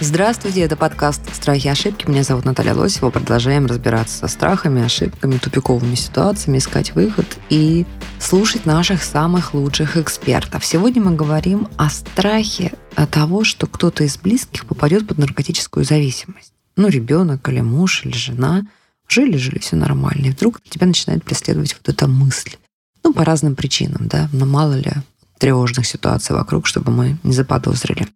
Здравствуйте, это подкаст «Страхи и ошибки». Меня зовут Наталья Лосева. Продолжаем разбираться со страхами, ошибками, тупиковыми ситуациями, искать выход и слушать наших самых лучших экспертов. Сегодня мы говорим о страхе того, что кто-то из близких попадет под наркотическую зависимость. Ну, ребенок или муж или жена. Жили-жили, все нормально. И вдруг тебя начинает преследовать вот эта мысль. Ну, по разным причинам, да. Но мало ли тревожных ситуаций вокруг, чтобы мы не заподозрили.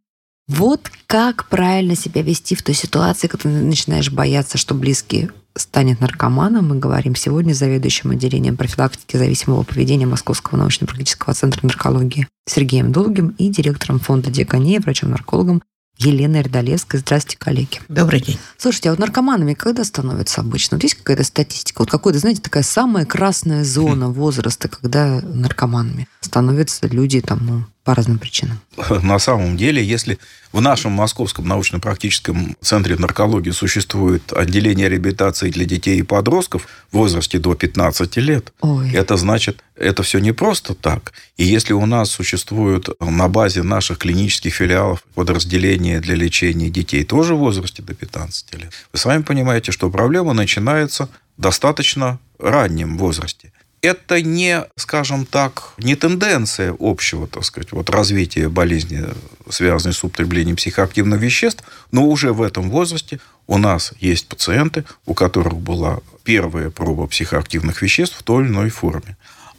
Вот как правильно себя вести в той ситуации, когда ты начинаешь бояться, что близкий станет наркоманом. Мы говорим сегодня с заведующим отделением профилактики зависимого поведения Московского научно-практического центра наркологии Сергеем Долгим и директором фонда Диакония, врачом-наркологом Елена Эрдолевская. Здравствуйте, коллеги. Добрый день. Слушайте, а вот наркоманами когда становятся обычно? Вот есть какая-то статистика? Вот какой-то, знаете, такая самая красная зона возраста, когда наркоманами становятся люди там, ну, по разным причинам. На самом деле, если в нашем Московском научно-практическом центре наркологии существует отделение реабилитации для детей и подростков в возрасте до 15 лет, Ой. это значит, это все не просто так. И если у нас существует на базе наших клинических филиалов подразделение для лечения детей тоже в возрасте до 15 лет, вы сами понимаете, что проблема начинается в достаточно раннем возрасте это не, скажем так, не тенденция общего, так сказать, вот развития болезни, связанной с употреблением психоактивных веществ, но уже в этом возрасте у нас есть пациенты, у которых была первая проба психоактивных веществ в той или иной форме.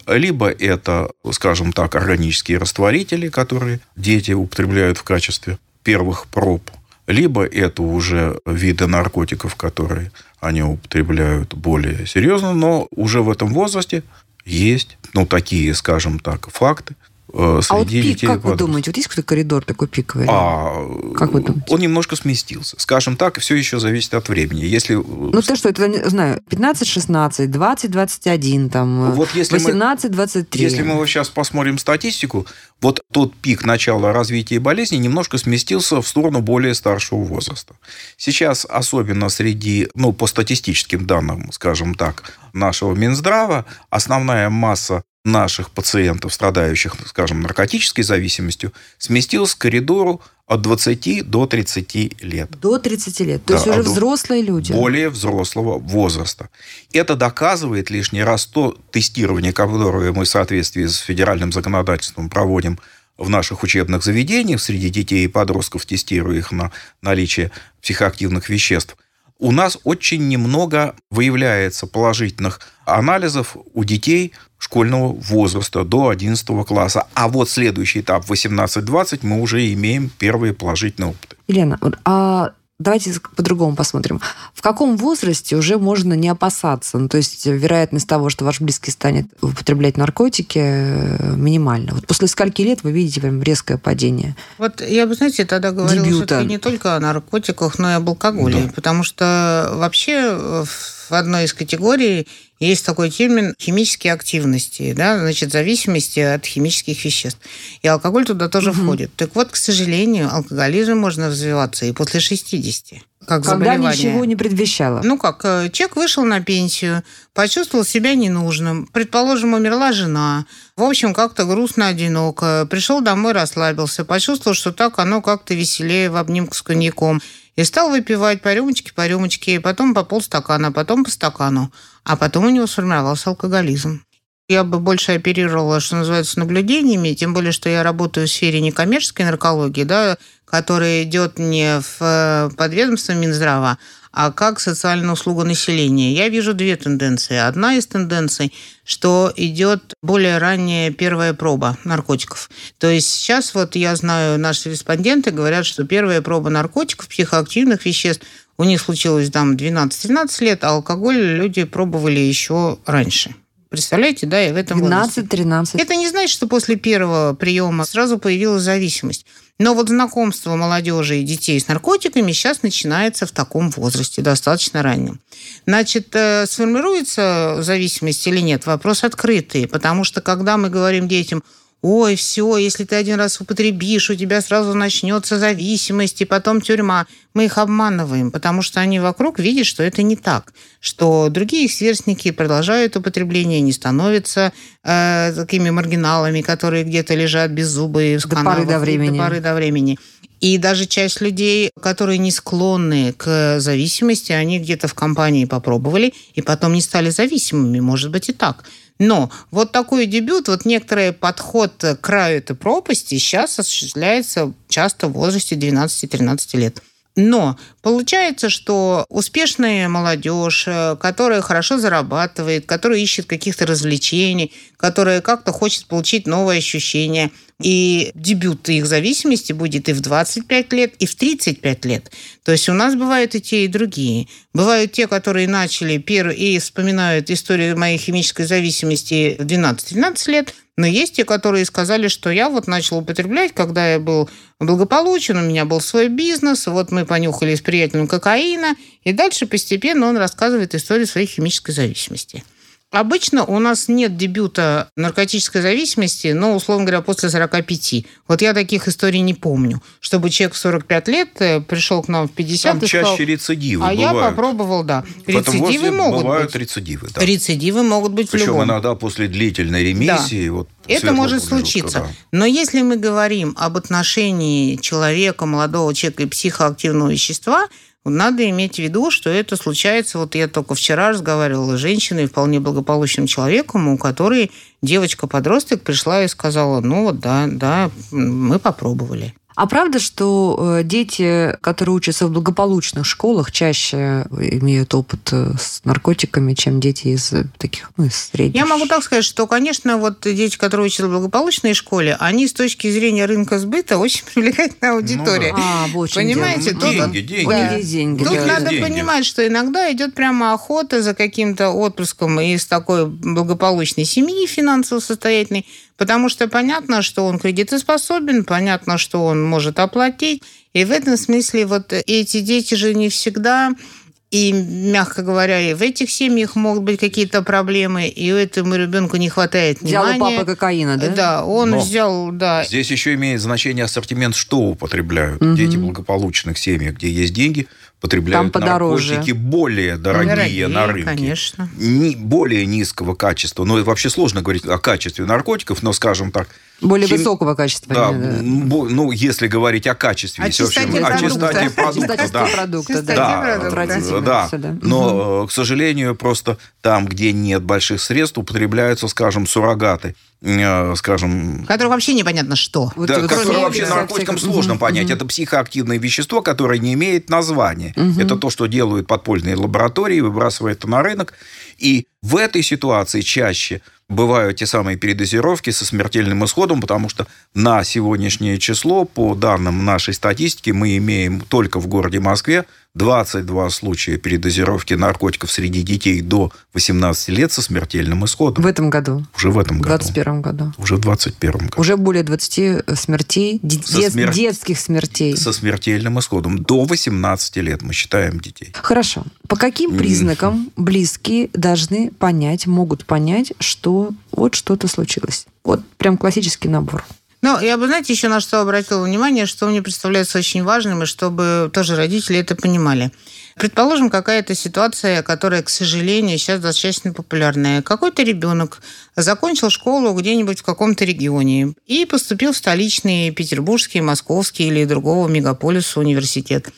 Либо это, скажем так, органические растворители, которые дети употребляют в качестве первых проб, либо это уже виды наркотиков, которые они употребляют более серьезно, но уже в этом возрасте есть, ну, такие, скажем так, факты, среди а вот пик, детей как вы думаете, вот есть какой-то коридор такой пиковый? А, как вы думаете? Он немножко сместился. Скажем так, все еще зависит от времени. Если... Ну, то что, это, знаю, 15-16, 20-21, там, вот 18-23. Если мы сейчас посмотрим статистику, вот тот пик начала развития болезни немножко сместился в сторону более старшего возраста. Сейчас, особенно среди, ну, по статистическим данным, скажем так, нашего Минздрава, основная масса наших пациентов, страдающих, скажем, наркотической зависимостью, сместилась к коридору от 20 до 30 лет. До 30 лет. То да, есть уже взрослые люди. Более взрослого возраста. Это доказывает лишний раз то тестирование, которое мы в соответствии с федеральным законодательством проводим в наших учебных заведениях среди детей и подростков, тестируя их на наличие психоактивных веществ – у нас очень немного выявляется положительных анализов у детей школьного возраста до 11 класса. А вот следующий этап 18-20 мы уже имеем первые положительные опыты. Елена, а давайте по-другому посмотрим. В каком возрасте уже можно не опасаться? Ну, то есть вероятность того, что ваш близкий станет употреблять наркотики, э, минимальна. Вот после скольки лет вы видите прям резкое падение? Вот я бы, знаете, тогда говорила не только о наркотиках, но и об алкоголе. Да. Потому что вообще в одной из категорий есть такой термин химические активности, да, значит, зависимости от химических веществ. И алкоголь туда тоже угу. входит. Так вот, к сожалению, алкоголизм можно развиваться и после 60 как Когда ничего не предвещало. Ну как, э, человек вышел на пенсию, почувствовал себя ненужным. Предположим, умерла жена. В общем, как-то грустно, одиноко. Пришел домой, расслабился. Почувствовал, что так оно как-то веселее в обнимку с коньяком. И стал выпивать по рюмочке, по рюмочке, потом по полстакана, потом по стакану. А потом у него сформировался алкоголизм. Я бы больше оперировала, что называется, наблюдениями, тем более, что я работаю в сфере некоммерческой наркологии, да, которая идет не в э, подведомство Минздрава, а как социальная услуга населения. Я вижу две тенденции. Одна из тенденций, что идет более ранняя первая проба наркотиков. То есть сейчас вот я знаю, наши респонденты говорят, что первая проба наркотиков, психоактивных веществ у них случилось там 12-13 лет, а алкоголь люди пробовали еще раньше. Представляете, да, и в этом 12-13. Это не значит, что после первого приема сразу появилась зависимость. Но вот знакомство молодежи и детей с наркотиками сейчас начинается в таком возрасте, достаточно раннем. Значит, э, сформируется зависимость или нет, вопрос открытый, потому что когда мы говорим детям, ой, все, если ты один раз употребишь, у тебя сразу начнется зависимость и потом тюрьма. Мы их обманываем, потому что они вокруг видят, что это не так, что другие их сверстники продолжают употребление, не становятся э, такими маргиналами, которые где-то лежат без зубы в До канавах, поры до времени. До поры до времени. И даже часть людей, которые не склонны к зависимости, они где-то в компании попробовали и потом не стали зависимыми. Может быть и так. Но вот такой дебют, вот некоторый подход к краю этой пропасти сейчас осуществляется часто в возрасте 12-13 лет. Но получается, что успешная молодежь, э, которая хорошо зарабатывает, которая ищет каких-то развлечений, которая как-то хочет получить новые ощущения, и дебют их зависимости будет и в 25 лет, и в 35 лет. То есть у нас бывают и те, и другие. Бывают те, которые начали первые и вспоминают историю моей химической зависимости в 12-13 лет, но есть те, которые сказали, что я вот начал употреблять, когда я был благополучен, у меня был свой бизнес, вот мы понюхали с приятелем кокаина, и дальше постепенно он рассказывает историю своей химической зависимости. Обычно у нас нет дебюта наркотической зависимости, но, условно говоря, после 45. Вот я таких историй не помню, чтобы человек в 45 лет э, пришел к нам в 50 Там и сказал, чаще рецидивы а я бывают. попробовал, да. В Рецидивы могут бывают быть. рецидивы, да. Рецидивы могут быть в Причем любом. иногда после длительной ремиссии. Вот, Это может случиться. да. Но если мы говорим об отношении человека, молодого человека и психоактивного вещества, надо иметь в виду, что это случается, вот я только вчера разговаривала с женщиной, вполне благополучным человеком, у которой девочка-подросток пришла и сказала, ну вот да, да, мы попробовали. А правда, что э, дети, которые учатся в благополучных школах, чаще имеют опыт э, с наркотиками, чем дети из э, таких, ну, из средних? Я могу так сказать, что, конечно, вот дети, которые учатся в благополучной школе, они с точки зрения рынка сбыта очень привлекательная аудитория. А, вот в чем Понимаете, дело. тут деньги, вот- деньги. Да. деньги. Тут да. надо деньги. понимать, что иногда идет прямо охота за каким-то отпрыском из такой благополучной семьи финансово состоятельной, потому что понятно, что он кредитоспособен, понятно, что он может оплатить. И в этом смысле вот эти дети же не всегда и, мягко говоря, и в этих семьях могут быть какие-то проблемы, и этому ребенку не хватает Взял у внимания. папы кокаина, да? Да, он Но взял, да, Здесь еще имеет значение ассортимент, что употребляют. Мгм. Дети благополучных семьях, где есть деньги, потребляют Там подороже. наркотики более дорогие, дорогие, на рынке. конечно. Ни- более низкого качества. Ну, и вообще сложно говорить о качестве наркотиков, но, скажем так, Более Хим- высокого качества. да, именно, да. бо- ну, если говорить о качестве, О если вообще чистоте о продукта. чистоте О продукта, Чистоте да. продукта, Чистоте да. продукта. Да. Но, э, к сожалению, просто там, где нет больших средств, употребляются, скажем, суррогаты, э, скажем, Которых вообще непонятно что. Да, вот которое кроме вообще наркотикам сложно понять. мгм. Это психоактивное вещество, которое не имеет названия. Мгм. Это то, что делают подпольные лаборатории, выбрасывают это на рынок. И в этой ситуации чаще бывают те самые передозировки со смертельным исходом, потому что на сегодняшнее число, по данным нашей статистики, мы имеем только в городе Москве 22 случая передозировки наркотиков среди детей до 18 лет со смертельным исходом. В этом году, Уже в этом в году. 2021 году. Уже в 2021 году. Уже более 20 смертей, де- Со дет- смер- детских смертей. Со смертельным исходом. До 18 лет мы считаем детей. Хорошо. По каким признакам близкие должны понять, могут понять, что вот что-то случилось? Вот прям классический набор. Ну, я бы, знаете, еще на что обратила внимание, что мне представляется очень важным, и чтобы тоже родители это понимали. Предположим, какая-то ситуация, которая, к сожалению, сейчас достаточно популярная. Какой-то ребенок закончил школу где-нибудь в каком-то регионе и поступил в столичный петербургский, московский или другого мегаполиса университет.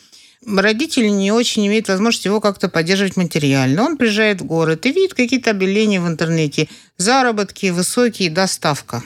Родители не очень имеют возможность его как-то поддерживать материально. Он приезжает в город и видит какие-то объявления в интернете. Заработки высокие, доставка.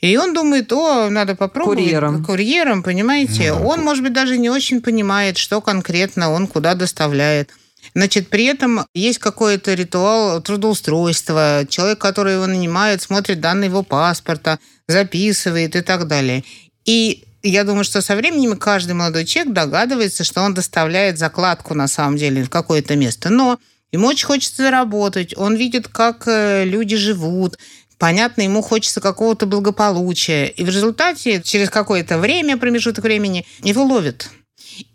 И он думает, о, надо попробовать. Курьером. Курьером, понимаете? Ну да. Он, может быть, даже не очень понимает, что конкретно он куда доставляет. Значит, при этом есть какой-то ритуал трудоустройства. Человек, который его нанимает, смотрит данные его паспорта, записывает и так далее. И я думаю, что со временем каждый молодой человек догадывается, что он доставляет закладку на самом деле в какое-то место. Но ему очень хочется заработать. Он видит, как э, люди живут. Понятно, ему хочется какого-то благополучия. И в результате через какое-то время, промежуток времени, его ловят.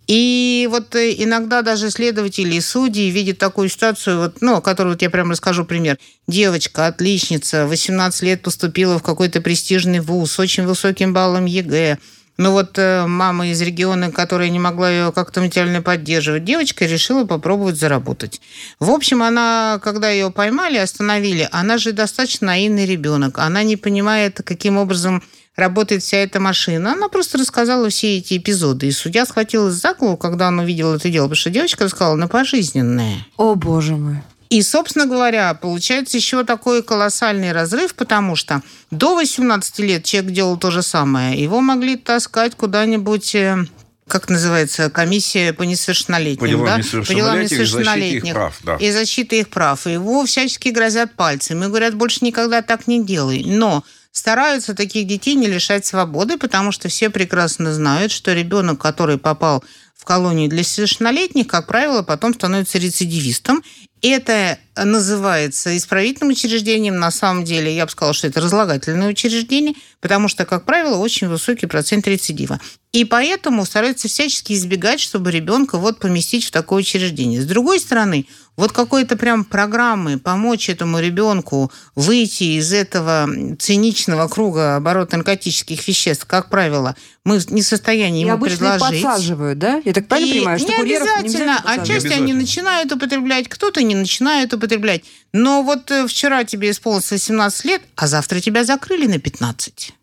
И вот э, иногда даже следователи и судьи видят такую ситуацию, вот, ну, которую вот я прям расскажу пример. Девочка, отличница, 18 лет поступила в какой-то престижный вуз с очень высоким баллом ЕГЭ. Ну вот э, мама из региона, которая не могла ее как-то материально поддерживать, девочка решила попробовать заработать. В общем, она, когда ее поймали, остановили, она же достаточно наивный ребенок. Она не понимает, каким образом работает вся эта машина. Она просто рассказала все эти эпизоды. И судья схватилась за голову, когда он увидел это дело, потому что девочка рассказала на пожизненное. О, боже мой. И, собственно говоря, получается еще такой колоссальный разрыв, потому что до 18 лет человек делал то же самое. Его могли таскать куда-нибудь э, как называется, комиссия по несовершеннолетним, по делам да? несовершеннолетних, по делам несовершеннолетних. И защиты их прав, да. И защиты их прав. Его всячески грозят пальцем. И говорят, больше никогда так не делай. Но стараются таких детей не лишать свободы, потому что все прекрасно знают, что ребенок, который попал в колонию для совершеннолетних, как правило, потом становится рецидивистом. Это называется исправительным учреждением. На самом деле, я бы сказала, что это разлагательное учреждение, потому что, как правило, очень высокий процент рецидива. И поэтому стараются всячески избегать, чтобы ребенка вот поместить в такое учреждение. С другой стороны, вот какой-то прям программы помочь этому ребенку выйти из этого циничного круга оборота наркотических веществ, как правило, мы не в состоянии И ему обычно предложить. подсаживают, да? Я так правильно И понимаю, что не курьеров не обязательно. Отчасти они обязательно. начинают употреблять, кто-то не начинает употреблять. Но вот э, вчера тебе исполнилось 18 лет, а завтра тебя закрыли на 15.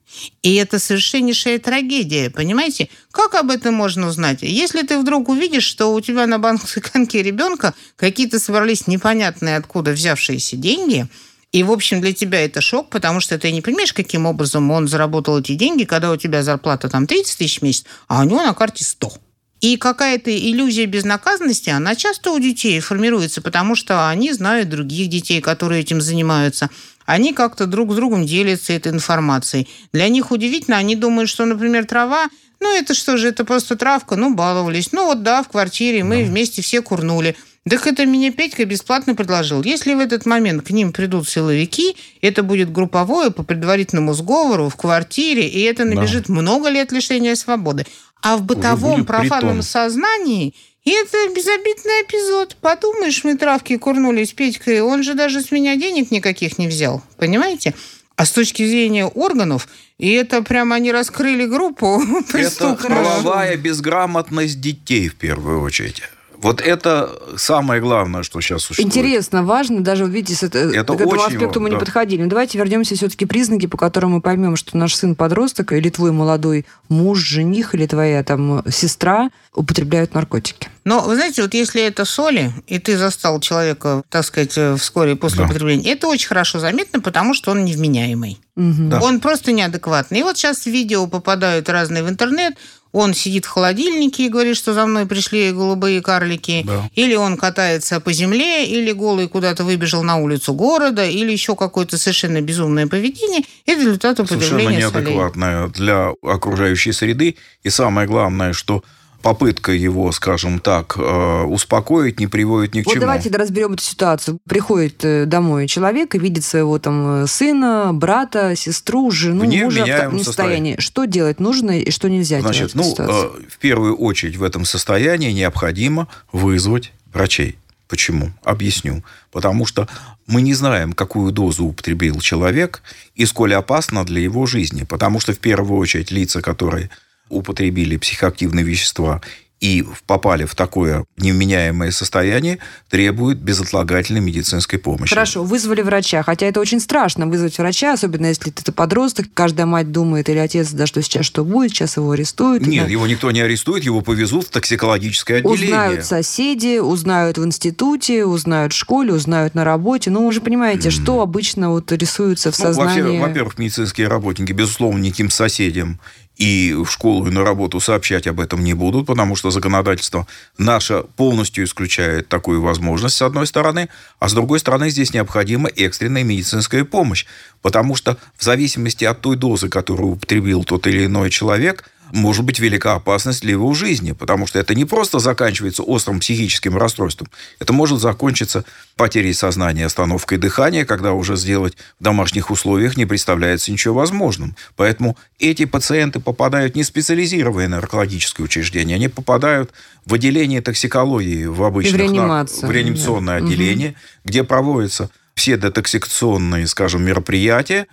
И это совершеннейшая трагедия, понимаете? Как об этом можно узнать? Если ты вдруг увидишь, что у тебя на банке ребенка какие-то собрались непонятные откуда взявшиеся деньги, и, в общем, для тебя это шок, потому что ты не понимаешь, каким образом он заработал эти деньги, когда у тебя зарплата там 30 тысяч в месяц, а у него на карте 100. И какая-то иллюзия безнаказанности, она часто у детей формируется, потому что они знают других детей, которые этим занимаются. Они как-то друг с другом делятся этой информацией. Для них удивительно, они думают, что, например, трава, ну это что же, это просто травка, ну баловались. Ну вот да, в квартире мы вместе все курнули. Так это мне Петька бесплатно предложил. Если в этот момент к ним придут силовики, это будет групповое по предварительному сговору в квартире, и это набежит много лет лишения свободы. А в бытовом профанном притон. сознании это безобидный эпизод. Подумаешь, мы травки курнули с Петькой, он же даже с меня денег никаких не взял. Понимаете? А с точки зрения органов, и это прямо они раскрыли группу Это преступную. правовая безграмотность детей в первую очередь. Вот это самое главное, что сейчас существует. Интересно, важно, даже видите, с это, Это к этому аспекту мы не важно, да. подходили. Но давайте вернемся все-таки признаки, по которым мы поймем, что наш сын подросток или твой молодой муж, жених или твоя там сестра употребляют наркотики. Но, вы знаете, вот если это соли, и ты застал человека, так сказать, э, вскоре после Да. употребления, это очень хорошо заметно, потому что он невменяемый. Мгм. Да. Он просто неадекватный. И вот сейчас видео попадают разные в интернет. Он сидит в холодильнике и говорит, что за мной пришли голубые карлики. Да. Или он катается по земле, или голый куда-то выбежал на улицу города, или еще какое-то совершенно безумное поведение. Это результат Совершенно употребления солей. для окружающей среды. И самое главное, что попытка его, скажем так, э, успокоить не приводит ни к Вот чему. давайте разберем эту ситуацию. Приходит э, домой человек и видит своего там э, сына, брата, сестру, жену, В мужа в таком состоянии. Что делать нужно и что нельзя Значит, делать ну, в ситуации? в первую очередь в этом состоянии необходимо вызвать врачей. Почему? Объясню. Потому что мы не знаем, какую дозу употребил человек и сколь опасно для его жизни. Потому что в первую очередь лица, которые употребили психоактивные вещества и попали в такое невменяемое состояние, требуют безотлагательной медицинской помощи. Хорошо, вызвали врача, хотя это очень страшно вызвать врача, особенно если ты подросток, каждая мать думает или отец, да что сейчас что будет, сейчас его арестуют. Нет, да. его никто не арестует, его повезут в токсикологическое отделение. Узнают соседи, узнают в институте, узнают в школе, узнают на работе. Ну, вы же понимаете, что обычно вот рисуется в Ну, сознании. Во-первых, медицинские работники, безусловно, никаким соседям и в школу, и на работу сообщать об этом не будут, потому что законодательство наше полностью исключает такую возможность, с одной стороны, а с другой стороны, здесь необходима экстренная медицинская помощь, потому что в зависимости от той дозы, которую употребил тот или иной человек, может быть велика опасность для его жизни, потому что это не просто заканчивается острым психическим расстройством, это может закончиться потерей сознания, остановкой дыхания, когда уже сделать в домашних условиях не представляется ничего возможным. Поэтому эти пациенты попадают не в специализированные наркологические учреждения, они попадают в отделение токсикологии в обычных... в реанимацию. В реанимационное да. отделение, угу. где проводятся все детоксикационные, скажем, мероприятия,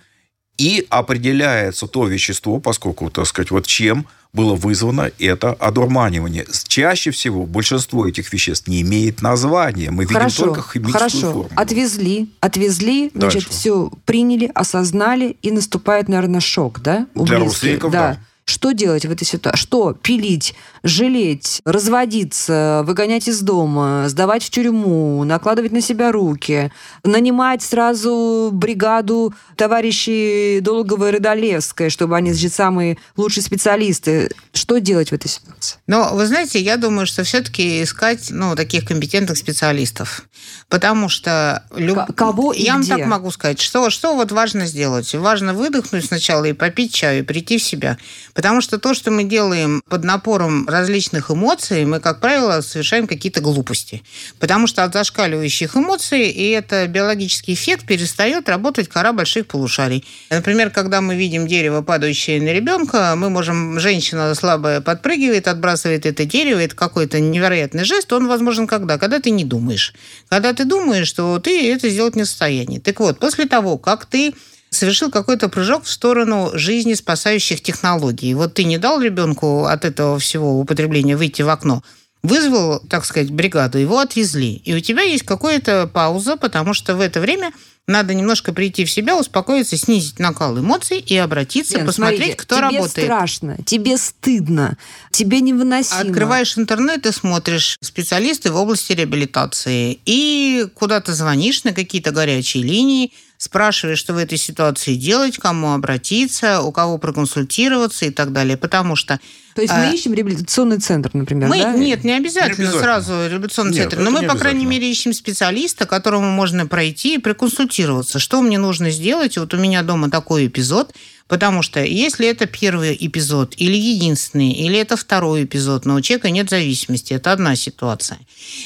и определяется то вещество, поскольку, так сказать, вот чем было вызвано это одурманивание. Чаще всего большинство этих веществ не имеет названия. Мы хорошо, видим только химическую хорошо. формулу. Отвезли, отвезли, Дальше. значит, все приняли, осознали, и наступает, наверное, шок, да? У Для близких. родственников, да. да. Что делать в этой ситуации? Что? Пилить, жалеть, разводиться, выгонять из дома, сдавать в тюрьму, накладывать на себя руки, нанимать сразу бригаду товарищей Долгова и Рыдолевской, чтобы они же самые лучшие специалисты. Что делать в этой ситуации? Но, вы знаете, я думаю, что все-таки искать ну, таких компетентных специалистов. Потому что... Люб... Кого и Я где? вам так могу сказать. Что, что вот важно сделать? Важно выдохнуть сначала и попить чаю, и прийти в себя. Потому что то, что мы делаем под напором различных эмоций, мы, как правило, совершаем какие-то глупости. Потому что от зашкаливающих эмоций, и это биологический эффект, перестает работать кора больших полушарий. Например, когда мы видим дерево, падающее на ребенка, мы можем, женщина слабая подпрыгивает, отбрасывает это дерево, это какой-то невероятный жест, он возможен когда? Когда ты не думаешь. Когда ты думаешь, что ты это сделать не в состоянии. Так вот, после того, как ты совершил какой-то прыжок в сторону жизни спасающих технологий. Вот ты не дал ребенку от этого всего употребления выйти в окно, вызвал, так сказать, бригаду, его отвезли. И у тебя есть какая-то пауза, потому что в это время надо немножко прийти в себя, успокоиться, снизить накал эмоций и обратиться, Лен, посмотреть, смотрите, кто тебе работает. Тебе страшно, тебе стыдно, тебе невыносимо. Открываешь интернет и смотришь специалисты в области реабилитации. И куда то звонишь на какие-то горячие линии, спрашиваешь, что в этой ситуации делать, кому обратиться, у кого проконсультироваться и так далее. Потому что то есть мы а, ищем реабилитационный центр, например, мы, да? Нет, не обязательно, не обязательно. сразу реабилитационный нет, центр. Но мы, по крайней мере, ищем специалиста, которому можно пройти и проконсультироваться. Что мне нужно сделать? Вот у меня дома такой эпизод. Потому что если это первый эпизод, или единственный, или это второй эпизод, но у человека нет зависимости, это одна ситуация.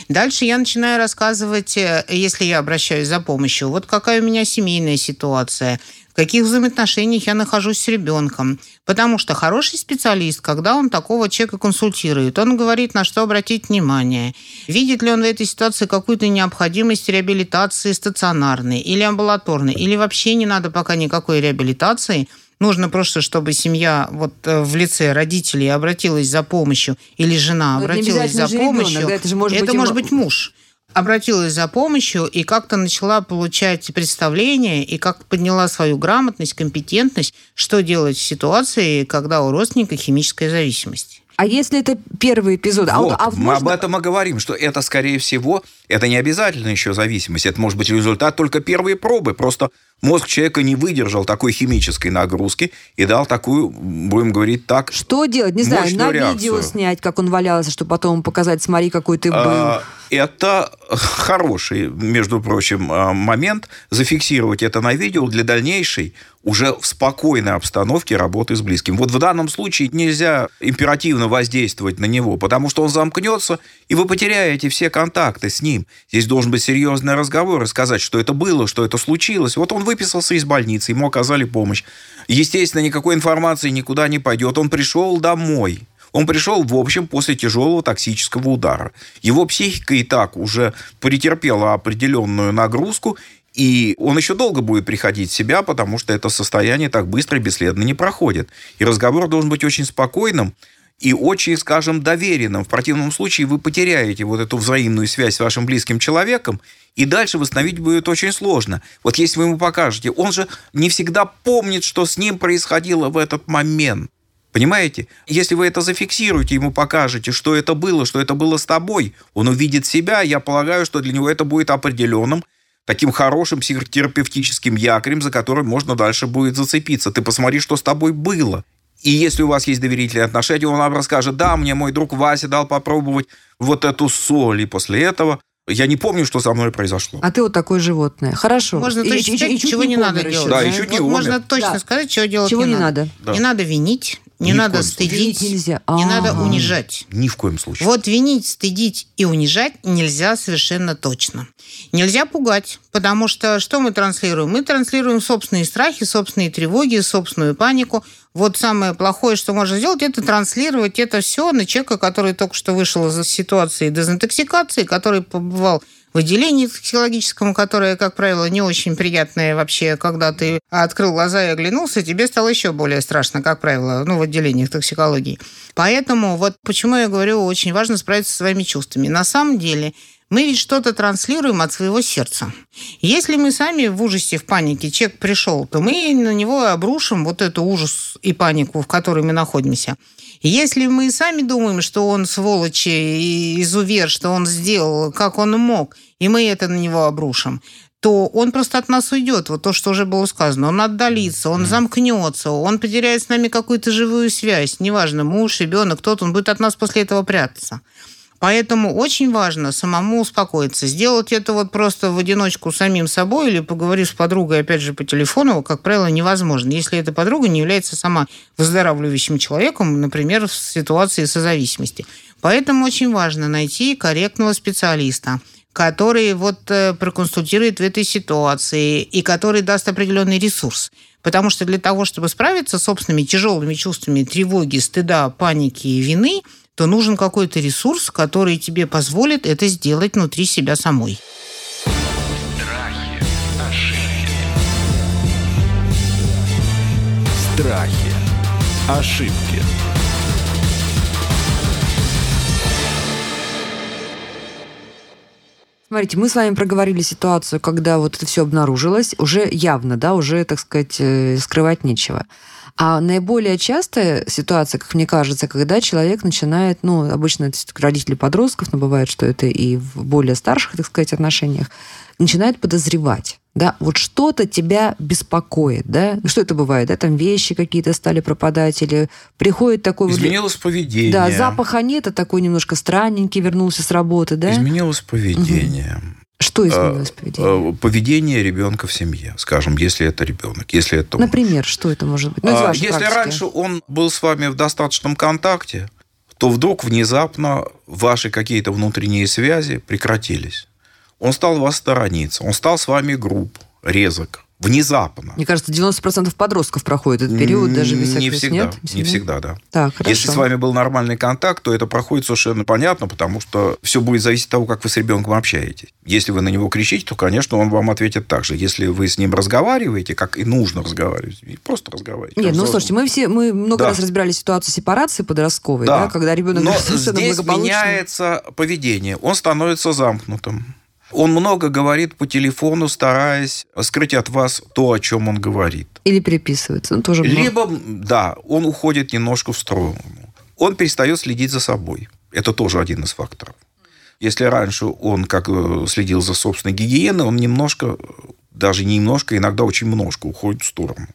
Дальше я начинаю рассказывать, э, если я обращаюсь за помощью, вот какая у меня семейная ситуация, в каких взаимоотношениях я нахожусь с ребенком. Потому что хороший специалист, когда он такого человека консультирует, он говорит, на что обратить внимание. Видит ли он в этой ситуации какую-то необходимость реабилитации стационарной или амбулаторной, или вообще не надо пока никакой реабилитации, Нужно просто, чтобы семья вот э, в лице родителей обратилась за помощью, или жена Но обратилась за помощью. Ребенок, да, это, же может, это быть может быть муж обратилась за помощью и как-то начала получать представление и как подняла свою грамотность, компетентность, что делать в ситуации, когда у родственника химическая зависимость. А если это первый эпизод? А вот, а, а мы об этом и говорим, что это, скорее всего, это не обязательно еще зависимость. Это может быть результат только первой пробы. Просто мозг человека не выдержал такой химической нагрузки и дал такую, будем говорить так, Что делать? Не знаю, на реакцию. видео снять, как он валялся, чтобы потом показать, смотри, какой ты был. А, это хороший, между прочим, а, момент зафиксировать это на видео для дальнейшей уже в спокойной обстановке работы с близким. Вот в данном случае нельзя императивно воздействовать на него, потому что он замкнется, и вы потеряете все контакты с ним. Здесь должен быть серьезный разговор и сказать, что это было, что это случилось. Вот он выписался из больницы, ему оказали помощь. Естественно, никакой информации никуда не пойдет. Он пришел домой. Он пришел, в общем, после тяжелого токсического удара. Его психика и так уже претерпела определенную нагрузку, и он еще долго будет приходить в себя, потому что это состояние так быстро и бесследно не проходит. И разговор должен быть очень спокойным, и очень, скажем, доверенным. В противном случае вы потеряете вот эту взаимную связь с вашим близким человеком, и дальше восстановить будет очень сложно. Вот если вы ему покажете, он же не всегда помнит, что с ним происходило в этот момент. Понимаете? Если вы это зафиксируете, ему покажете, что это было, что это было с тобой, он увидит себя, я полагаю, что для него это будет определенным, таким хорошим психотерапевтическим якорем, за которым можно дальше будет зацепиться. Ты посмотри, что с тобой было. И если у вас есть доверительные отношения, он вам расскажет, да, мне мой друг Вася дал попробовать вот эту соль, и после этого я не помню, что со мной произошло. А ты вот такое животное. Хорошо. Можно и, точно и, сказать, и, чего не, не надо делать. Да, и чуть не вот умер. Можно точно да. сказать, чего делать чего не, не надо. надо. Да. Не надо винить, Не Ни надо стыдить, Винить нельзя. не надо Ага. унижать. Ни в коем случае. Вот винить, стыдить и унижать нельзя совершенно точно. Нельзя пугать, потому что что мы транслируем? Мы транслируем собственные страхи, собственные тревоги, собственную панику. Вот самое плохое, что можно сделать, это транслировать это все на человека, который только что вышел из ситуации дезинтоксикации, который побывал в отделении токсикологическом, которое, как правило, не очень приятное вообще, когда ты открыл глаза и оглянулся, тебе стало еще более страшно, как правило, ну, в отделениях токсикологии. Поэтому вот почему я говорю, очень важно справиться со своими чувствами. На самом деле, мы ведь что-то транслируем от своего сердца. Если мы сами в ужасе, в панике, человек пришел, то мы на него обрушим вот эту ужас и панику, в которой мы находимся. Если мы сами думаем, что он сволочь и изувер, что он сделал, как он мог, и мы это на него обрушим, то он просто от нас уйдет. Вот то, что уже было сказано. Он отдалится, он замкнется, он потеряет с нами какую-то живую связь. Неважно, муж, ребенок, кто-то, он будет от нас после этого прятаться. Поэтому очень важно самому успокоиться. Сделать это вот просто в одиночку самим собой или поговорив с подругой, опять же, по телефону, как правило, невозможно. Если эта подруга не является сама выздоравливающим человеком, например, в ситуации созависимости. Поэтому очень важно найти корректного специалиста, который вот э, проконсультирует в этой ситуации и который даст определенный ресурс. Потому что для того, чтобы справиться с собственными тяжелыми чувствами тревоги, стыда, паники и вины, то нужен какой-то ресурс, который тебе позволит это сделать внутри себя самой. Страхи, ошибки, Страхи. Ошибки. Смотрите, мы с вами проговорили ситуацию, когда вот это все обнаружилось, уже явно, да, уже, так сказать, э, скрывать нечего. А наиболее частая ситуация, как мне кажется, когда человек начинает, ну, обычно это родители подростков, но бывает, что это и в более старших, так сказать, отношениях, начинает подозревать. Да, вот что-то тебя беспокоит, да? Ну, Что это бывает? Да, там вещи какие-то стали пропадать, или приходит такой... вот- Изменилось поведение. Да, запаха нет, а такой немножко странненький вернулся с работы, да? Изменилось поведение. Что изменилось в поведении? Э, Поведение ребенка в семье, скажем, если это ребенок, если это муж. Например, что это может быть? Ну, А, Если практики. раньше он был с вами в достаточном контакте, то вдруг внезапно ваши какие-то внутренние связи прекратились. Он стал вас сторониться, он стал с вами груб, резок, внезапно. Мне кажется, 90% подростков проходит этот период, даже без Не всегда, нет? не всегда, да. Так, хорошо. Если с вами был нормальный контакт, то это проходит совершенно понятно, потому что все будет зависеть от того, как вы с ребенком общаетесь. Если вы на него кричите, то, конечно, он вам ответит так же. Если вы с ним разговариваете, как и нужно разговаривать, просто разговаривать. Нет, ну слушайте, мы все мы много Да. раз разбирали ситуацию сепарации подростковой, да, когда ребенок Но здесь меняется поведение. Он становится замкнутым. Он много говорит по телефону, стараясь скрыть от вас то, о чем он говорит. Или переписывается. Ну, тоже. Либо, да, он уходит немножко в сторону. Он перестает следить за собой. Это тоже один из факторов. Если раньше он как э, следил за собственной гигиеной, он немножко, даже не немножко, иногда очень немножко уходит в сторону.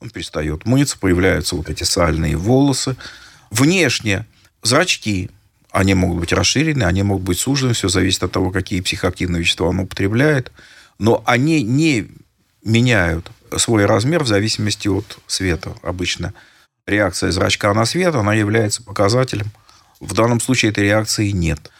Он перестает мыться, появляются вот эти сальные волосы. Внешне зрачки, они могут быть расширены, они могут быть сужены, все зависит от того, какие психоактивные вещества он употребляет. Но они не меняют свой размер в зависимости от света. Обычно реакция зрачка на свет, она является показателем. В данном случае этой реакции нет.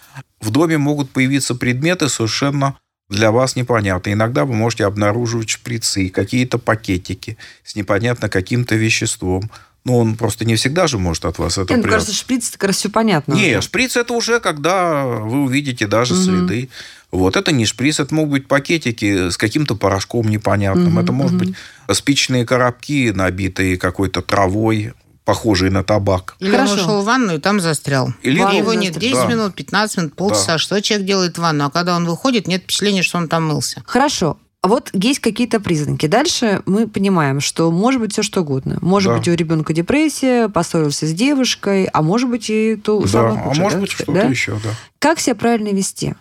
В доме могут появиться предметы совершенно для вас непонятные. Иногда вы можете обнаруживать шприцы, какие-то пакетики с непонятно каким-то веществом. Но он просто не всегда же может от вас это Нет, ну, прятать. кажется, шприц как раз все понятно. Не, уже. шприц это уже когда вы увидите даже Мгм. следы. Вот это не шприц, это могут быть пакетики с каким-то порошком непонятным. Мгм, это может мгм. быть спичные коробки, набитые какой-то травой, похожей на табак. Или Хорошо. он ушел в ванну и там застрял. Или- И его Ванну нет застрял. 10 Да. минут, 15 минут, полчаса. Что человек делает в ванну? А когда он выходит, нет впечатления, что он там мылся. Хорошо. А Вот есть какие-то признаки. Дальше мы понимаем, что может быть все что угодно. Может Да. быть у ребенка депрессия, поссорился с девушкой, а может быть и то да, самое а худшее, может да, быть что-то да? еще, да. Как себя правильно вести?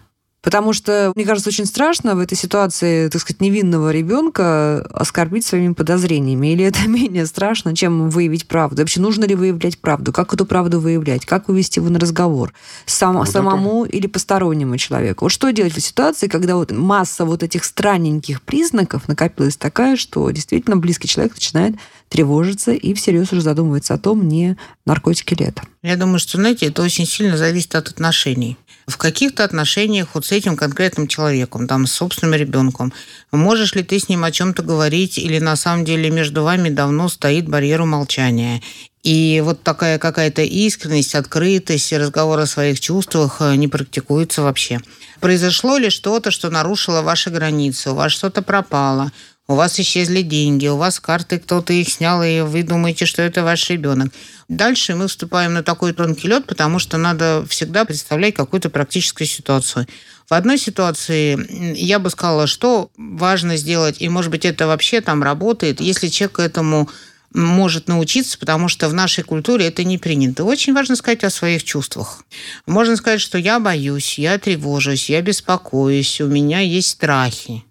Потому что, мне кажется, очень страшно в этой ситуации, так сказать, невинного ребенка оскорбить своими подозрениями. Или это менее страшно, чем выявить правду? Вообще, нужно ли выявлять правду? Как эту правду выявлять? Как вывести его на разговор? Сам, Вот это- самому или постороннему человеку? Вот что делать в ситуации, когда вот масса вот этих странненьких признаков накопилась такая, что действительно близкий человек начинает тревожится и всерьез уже задумывается о том, не наркотики ли это. Я думаю, что, знаете, это очень сильно зависит от отношений. В каких-то отношениях вот с этим конкретным человеком, там, с собственным ребенком, можешь ли ты с ним о чем-то говорить, или на самом деле между вами давно стоит барьер молчания, и вот такая какая-то искренность, открытость, разговор о своих чувствах э, не практикуется вообще. Произошло ли что-то, что нарушило ваши границы, у вас что-то пропало, у вас исчезли деньги, у вас карты, кто-то их снял, и вы думаете, что это ваш ребенок. Дальше мы вступаем на такой тонкий лед, потому что надо всегда представлять какую-то практическую ситуацию. В одной ситуации я бы сказала, что важно сделать, и, может быть, это вообще там работает, если человек к этому может научиться, потому что в нашей культуре это не принято. Очень важно сказать о своих чувствах. Можно сказать, что я боюсь, я тревожусь, я беспокоюсь, у меня есть страхи.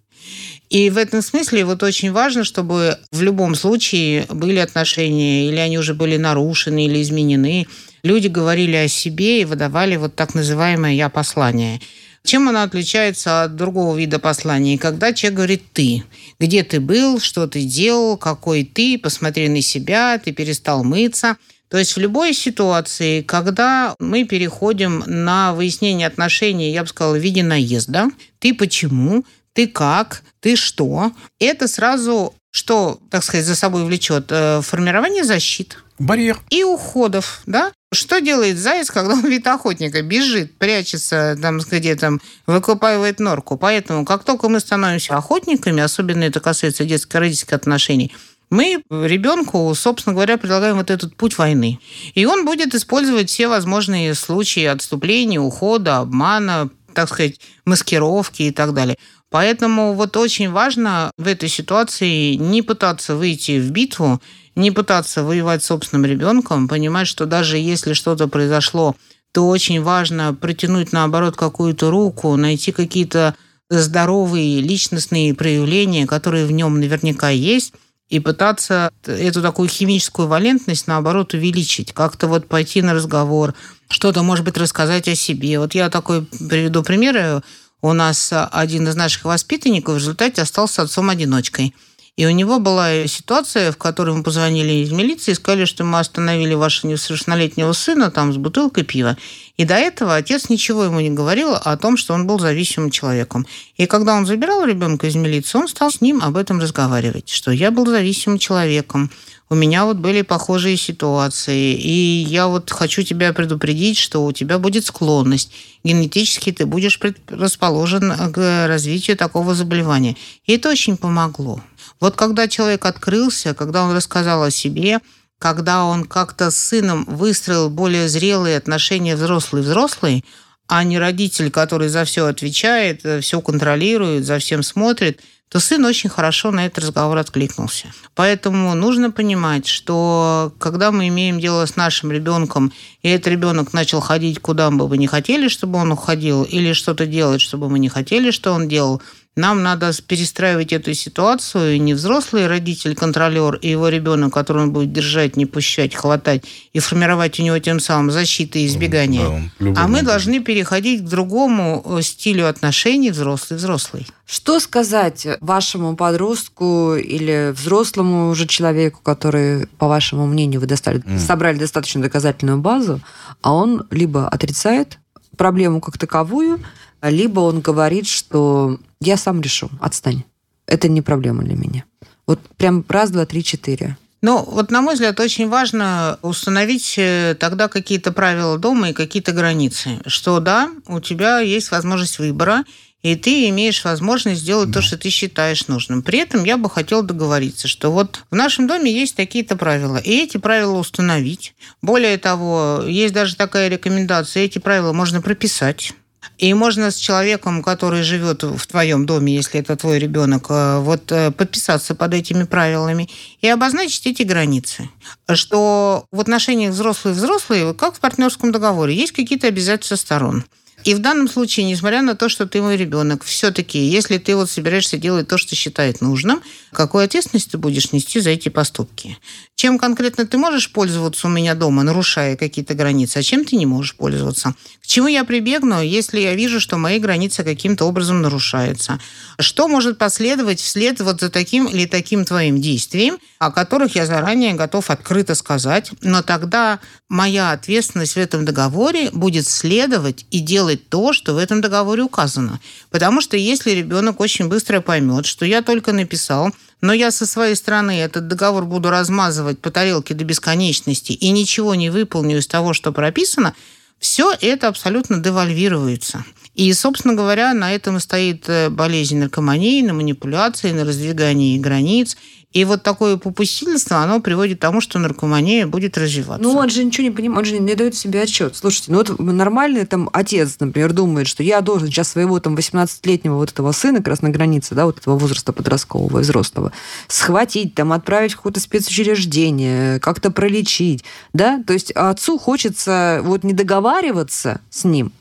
И в этом смысле вот очень важно, чтобы в любом случае были отношения, или они уже были нарушены, или изменены. Люди говорили о себе и выдавали вот так называемое «я-послание». Чем оно отличается от другого вида послания? Когда человек говорит «ты». Где ты был, что ты делал, какой ты, посмотри на себя, ты перестал мыться. То есть в любой ситуации, когда мы переходим на выяснение отношений, я бы сказала, в виде наезда, ты почему, ты как, ты что, это сразу что, так сказать, за собой влечет э, формирование защит. Барьер. И уходов, да? Что делает заяц, когда он видит охотника? Бежит, прячется, там, где-то выкупаивает норку. Поэтому, как только мы становимся охотниками, особенно это касается детско-родительских отношений, мы ребенку, собственно говоря, предлагаем вот этот путь войны. И он будет использовать все возможные случаи отступления, ухода, обмана, так сказать, маскировки и так далее. Поэтому вот очень важно в этой ситуации не пытаться выйти в битву, не пытаться воевать с собственным ребенком, понимать, что даже если что-то произошло, то очень важно протянуть, наоборот, какую-то руку, найти какие-то здоровые личностные проявления, которые в нем наверняка есть, и пытаться эту такую химическую валентность, наоборот, увеличить. Как-то вот пойти на разговор, что-то, может быть, рассказать о себе. Вот я такой приведу примеры. У нас один из наших воспитанников в результате остался отцом-одиночкой. И у него была ситуация, в которой мы позвонили из милиции и сказали, что мы остановили вашего несовершеннолетнего сына там с бутылкой пива. И до этого отец ничего ему не говорил о том, что он был зависимым человеком. И когда он забирал ребенка из милиции, он стал с ним об этом разговаривать, что я был зависимым человеком, у меня вот были похожие ситуации, и я вот хочу тебя предупредить, что у тебя будет склонность. Генетически ты будешь расположен к развитию такого заболевания. И это очень помогло. Вот когда человек открылся, когда он рассказал о себе, когда он как-то с сыном выстроил более зрелые отношения взрослый-взрослый, а не родитель, который за все отвечает, все контролирует, за всем смотрит – то сын очень хорошо на этот разговор откликнулся. Поэтому нужно понимать, что когда мы имеем дело с нашим ребенком, и этот ребенок начал ходить, куда бы мы не хотели, чтобы он уходил, или что-то делать, чтобы мы не хотели, что он делал, нам надо перестраивать эту ситуацию, и не взрослый родитель, контролер и его ребенок, который он будет держать, не пущать, хватать и формировать у него тем самым защиты и избегания. Да, а мы должны переходить к другому э, стилю отношений взрослый-взрослый. Что сказать вашему подростку или взрослому уже человеку, который, по вашему мнению, вы достали, mm. собрали достаточно доказательную базу, а он либо отрицает проблему как таковую, либо он говорит, что я сам решу, отстань. Это не проблема для меня. Вот прям раз, два, три, четыре. Ну, вот на мой взгляд, очень важно установить э, тогда какие-то правила дома и какие-то границы. Что да, у тебя есть возможность выбора, и ты имеешь возможность сделать да. то, что ты считаешь нужным. При этом я бы хотела договориться, что вот в нашем доме есть такие-то правила, и эти правила установить. Более того, есть даже такая рекомендация, эти правила можно прописать и можно с человеком, который живет в твоем доме, если это твой ребенок, э, вот э, подписаться под этими правилами и обозначить эти границы. Что в отношениях взрослые-взрослые, как в партнерском договоре, есть какие-то обязательства сторон. И в данном случае, несмотря на то, что ты мой ребенок, все-таки, если ты вот собираешься делать то, что считает нужным, какую ответственность ты будешь нести за эти поступки? Чем конкретно ты можешь пользоваться у меня дома, нарушая какие-то границы, а чем ты не можешь пользоваться? К чему я прибегну, если я вижу, что мои границы каким-то образом нарушаются? Что может последовать вслед вот за таким или таким твоим действием, о которых я заранее готов открыто сказать, но тогда моя ответственность в этом договоре будет следовать и делать то, что в этом договоре указано. Потому что если ребенок очень быстро поймет, что я только написал, но я со своей стороны этот договор буду размазывать по тарелке до бесконечности и ничего не выполню из того, что прописано, все это абсолютно девальвируется. И, собственно говоря, на этом и стоит э, болезнь наркомании, на манипуляции, на раздвигании границ и вот такое попустительство, оно приводит к тому, что наркомания будет развиваться. Ну, он же ничего не понимает, он же не дает себе отчет. Слушайте, ну вот нормальный там отец, например, думает, что я должен сейчас своего там 18-летнего вот этого сына как раз на границе, да, вот этого возраста подросткового взрослого, схватить, там, отправить в какое-то спецучреждение, как-то пролечить, да? То есть отцу хочется вот не договариваться с ним,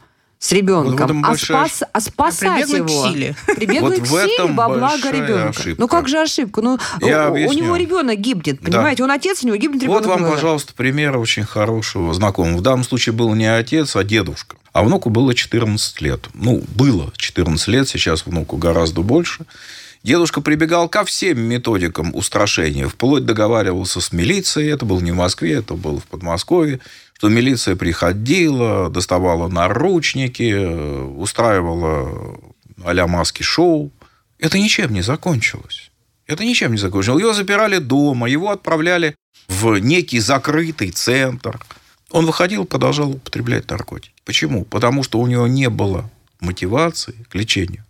с ребенком, вот а, спас, а спасать Прибегнуть его. к силе. Прибегнуть Вот к силе во благо ребенка. ошибка. Ну как же ошибка? Ну, Я у, у него ребенок гибнет, понимаете? Он отец, у него гибнет ребенок. Вот вам, пожалуйста, пример очень хорошего знакомого. В данном случае был не отец, а дедушка. А внуку было 14 лет. Ну, было 14 лет, сейчас внуку гораздо больше. Дедушка прибегал ко всем методикам устрашения. Вплоть договаривался с милицией. Это было не в Москве, это было в Подмосковье. Что милиция приходила, доставала наручники, э, устраивала а-ля маски-шоу. Это ничем не закончилось. Это ничем не закончилось. Его запирали дома, его отправляли в некий закрытый центр. Он выходил, продолжал употреблять наркотики. Почему? Потому что у него не было мотивации к лечению.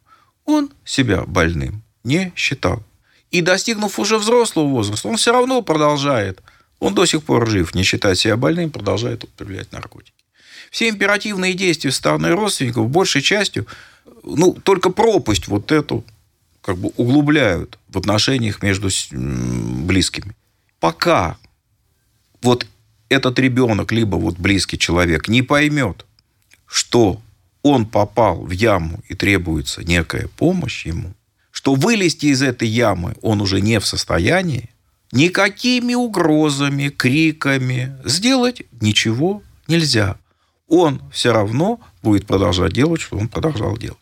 Он себя больным не считал. И достигнув уже взрослого возраста, он все равно продолжает. Он до сих пор жив, не считая себя больным, продолжает употреблять наркотики. Все императивные действия стороны родственников большей частью, ну, только пропасть вот эту как бы углубляют в отношениях между близкими. Пока вот этот ребенок, либо вот близкий человек не поймет, что он попал в яму и требуется некая помощь ему, что вылезти из этой ямы он уже не в состоянии, никакими угрозами, криками сделать ничего нельзя. Он все равно будет продолжать делать, что он продолжал делать.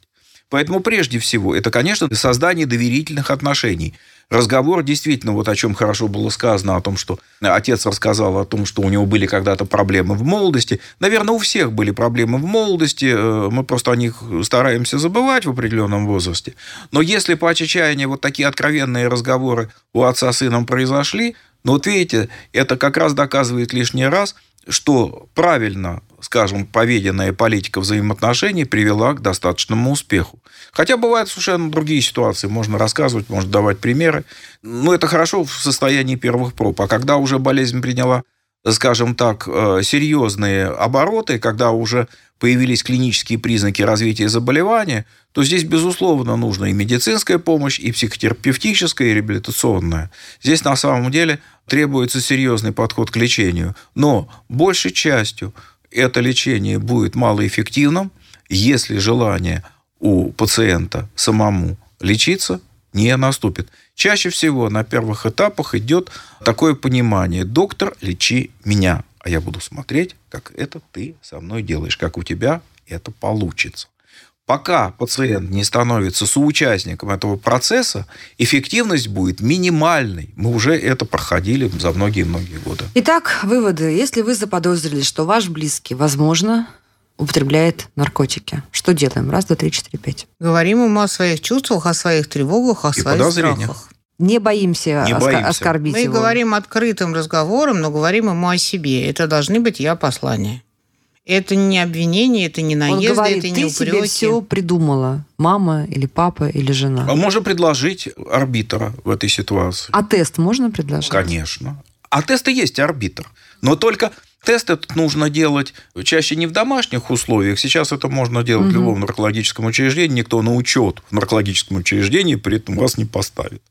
Поэтому прежде всего это, конечно, создание доверительных отношений. Разговор действительно, вот о чем хорошо было сказано, о том, что отец рассказал о том, что у него были когда-то проблемы в молодости. Наверное, у всех были проблемы в молодости, э, мы просто о них стараемся забывать в определенном возрасте. Но если по отчаянию вот такие откровенные разговоры у отца с сыном произошли, ну вот видите, это как раз доказывает лишний раз, что правильно, скажем, поведенная политика взаимоотношений привела к достаточному успеху. Хотя бывают совершенно другие ситуации, можно рассказывать, можно давать примеры. Но это хорошо в состоянии первых проб. А когда уже болезнь приняла, скажем так, э, серьезные обороты, когда уже появились клинические признаки развития заболевания, то здесь, безусловно, нужна и медицинская помощь, и психотерапевтическая, и реабилитационная. Здесь, на самом деле, требуется серьезный подход к лечению. Но большей частью это лечение будет малоэффективным, если желание у пациента самому лечиться не наступит. Чаще всего на первых этапах идет такое понимание. Доктор, лечи меня, а я буду смотреть, как это ты со мной делаешь, как у тебя это получится. Пока пациент не становится соучастником этого процесса, эффективность будет минимальной. Мы уже это проходили за многие-многие годы. Итак, выводы. Если вы заподозрили, что ваш близкий, возможно, употребляет наркотики, что делаем? Раз, два, три, четыре, пять. Говорим ему о своих чувствах, о своих тревогах, о И своих страхах. Не боимся, Не боимся. оскорбить Мы его. говорим открытым разговором, но говорим ему о себе. Это должны быть я послания. Это не обвинение, это не Он наезды, говорит, это не ты себе все придумала. Мама или папа или жена. А можно предложить арбитра в этой ситуации? А тест можно предложить? Конечно. А тест и есть арбитр. Но только тест этот нужно делать чаще не в домашних условиях. Сейчас это можно делать в любом наркологическом учреждении. Никто на учет в наркологическом учреждении при этом вас не поставит.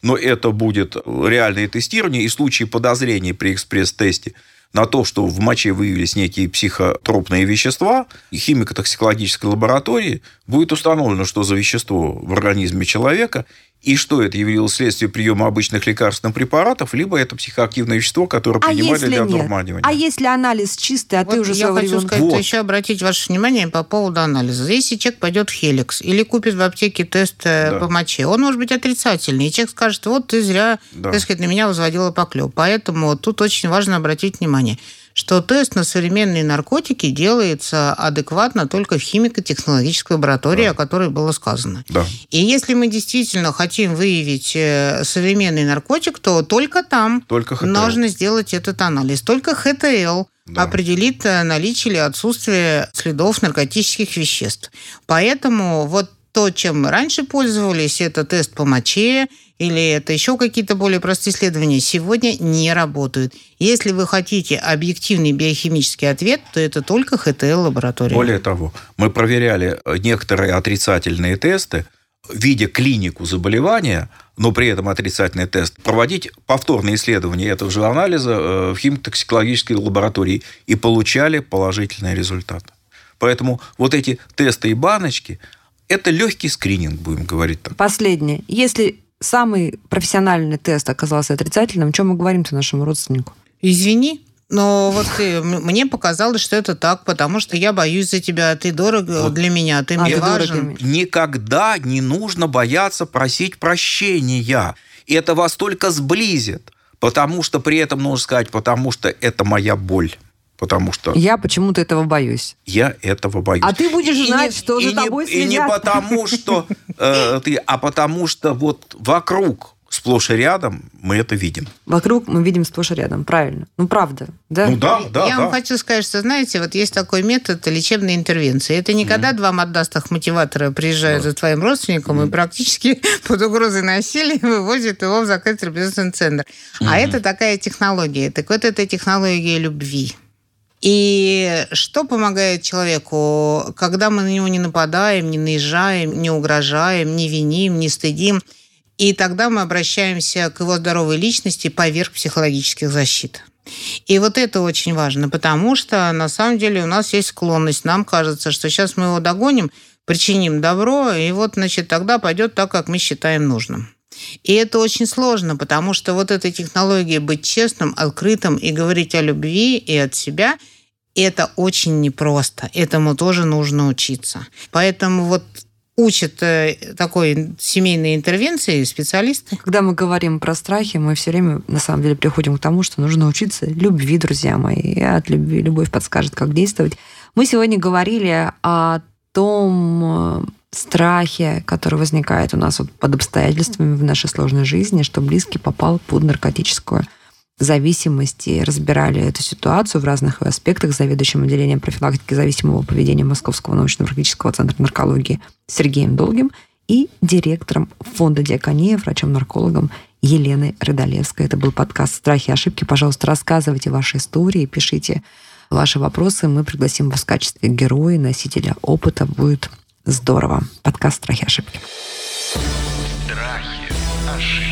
Но это будет реальное тестирование. И в случае подозрений при экспресс-тесте на то, что в моче выявились некие психотропные вещества, химико-токсикологической лаборатории будет установлено, что за вещество в организме человека, и что это явилось следствием приема обычных лекарственных препаратов, либо это психоактивное вещество, которое А принимали для одурманивания. А если анализ чистый, а Вот ты уже я хочу ребенка... сказать, Вот. еще обратить ваше внимание по поводу анализа. Если человек пойдет в Хеликс или купит в аптеке тест э, Да. по моче, он может быть отрицательный. И человек скажет, вот ты зря, Да. так сказать, на меня возводила поклеп. Поэтому вот тут очень важно обратить внимание, что тест на современные наркотики делается адекватно только в химико-технологической лаборатории, о которой было сказано. Да. И если мы действительно хотим выявить э, современный наркотик, то только там Только ХТЛ. нужно сделать этот анализ. Только ХТЛ Да. определит э, наличие или отсутствие следов наркотических веществ. Поэтому вот то, чем мы раньше пользовались, это тест по моче или это еще какие-то более простые исследования, сегодня не работают. Если вы хотите объективный биохимический ответ, то это только ХТЛ-лаборатория. Более того, мы проверяли э, некоторые отрицательные тесты, видя клинику заболевания, но при этом отрицательный тест, проводить повторные исследования этого же анализа э, в химиотоксикологической лаборатории и получали положительные результаты. Поэтому вот эти тесты и баночки – это легкий скрининг, будем говорить так. Последнее. Если самый профессиональный тест оказался отрицательным, что мы говорим-то нашему родственнику? Извини, но вот ты- мне показалось, что это так, потому что я боюсь за тебя, ты дорог Вот. для меня, ты А, мне ты важен. Никогда не нужно бояться просить прощения. Это вас только сблизит. Потому что при этом нужно сказать, потому что это моя боль. Потому что Я почему-то этого боюсь. я этого боюсь. А ты будешь И знать, не- что и за не- тобой И не следят. потому, что э, ты, а потому что вот вокруг, сплошь и рядом мы это видим. Вокруг мы видим сплошь и рядом. Правильно. Ну, правда. Да? Ну да, да, я да. вам хочу сказать, что, знаете, вот есть такой метод лечебной интервенции. Это не когда два модастых мотиватора приезжают за твоим родственником и практически под угрозой насилия вывозят его в закрытый реабилитационный центр. А это такая технология. Так вот, это технология любви. И что помогает человеку, когда мы на него не нападаем, не наезжаем, не угрожаем, не виним, не стыдим, и тогда мы обращаемся к его здоровой личности поверх психологических защит. И вот это очень важно, потому что на самом деле у нас есть склонность. Нам кажется, что сейчас мы его догоним, причиним добро, и вот, значит, тогда пойдет так, как мы считаем нужным. И это очень сложно, потому что вот эта технология быть честным, открытым и говорить о любви и от себя, это очень непросто. Этому тоже нужно учиться. Поэтому вот учат э, такой семейной интервенции специалисты. Когда мы говорим про страхи, мы все время, на самом деле, приходим к тому, что нужно учиться любви, друзья мои. И от любви любовь подскажет, как действовать. Мы сегодня говорили о том э, страхе, который возникает у нас вот под обстоятельствами в нашей сложной жизни, что близкий попал под наркотическую зависимость и разбирали эту ситуацию в разных аспектах с заведующим отделением профилактики зависимого поведения Московского научно-практического центра наркологии Сергеем Долгим и директором фонда Диакония, врачом-наркологом Еленой Рыдалевской. Это был подкаст «Страхи и ошибки». Пожалуйста, рассказывайте ваши истории, пишите ваши вопросы. Мы пригласим вас в качестве героя, носителя опыта. Будет здорово. Подкаст «Страхи и ошибки». Страхи, ошибки, страх, ошибки,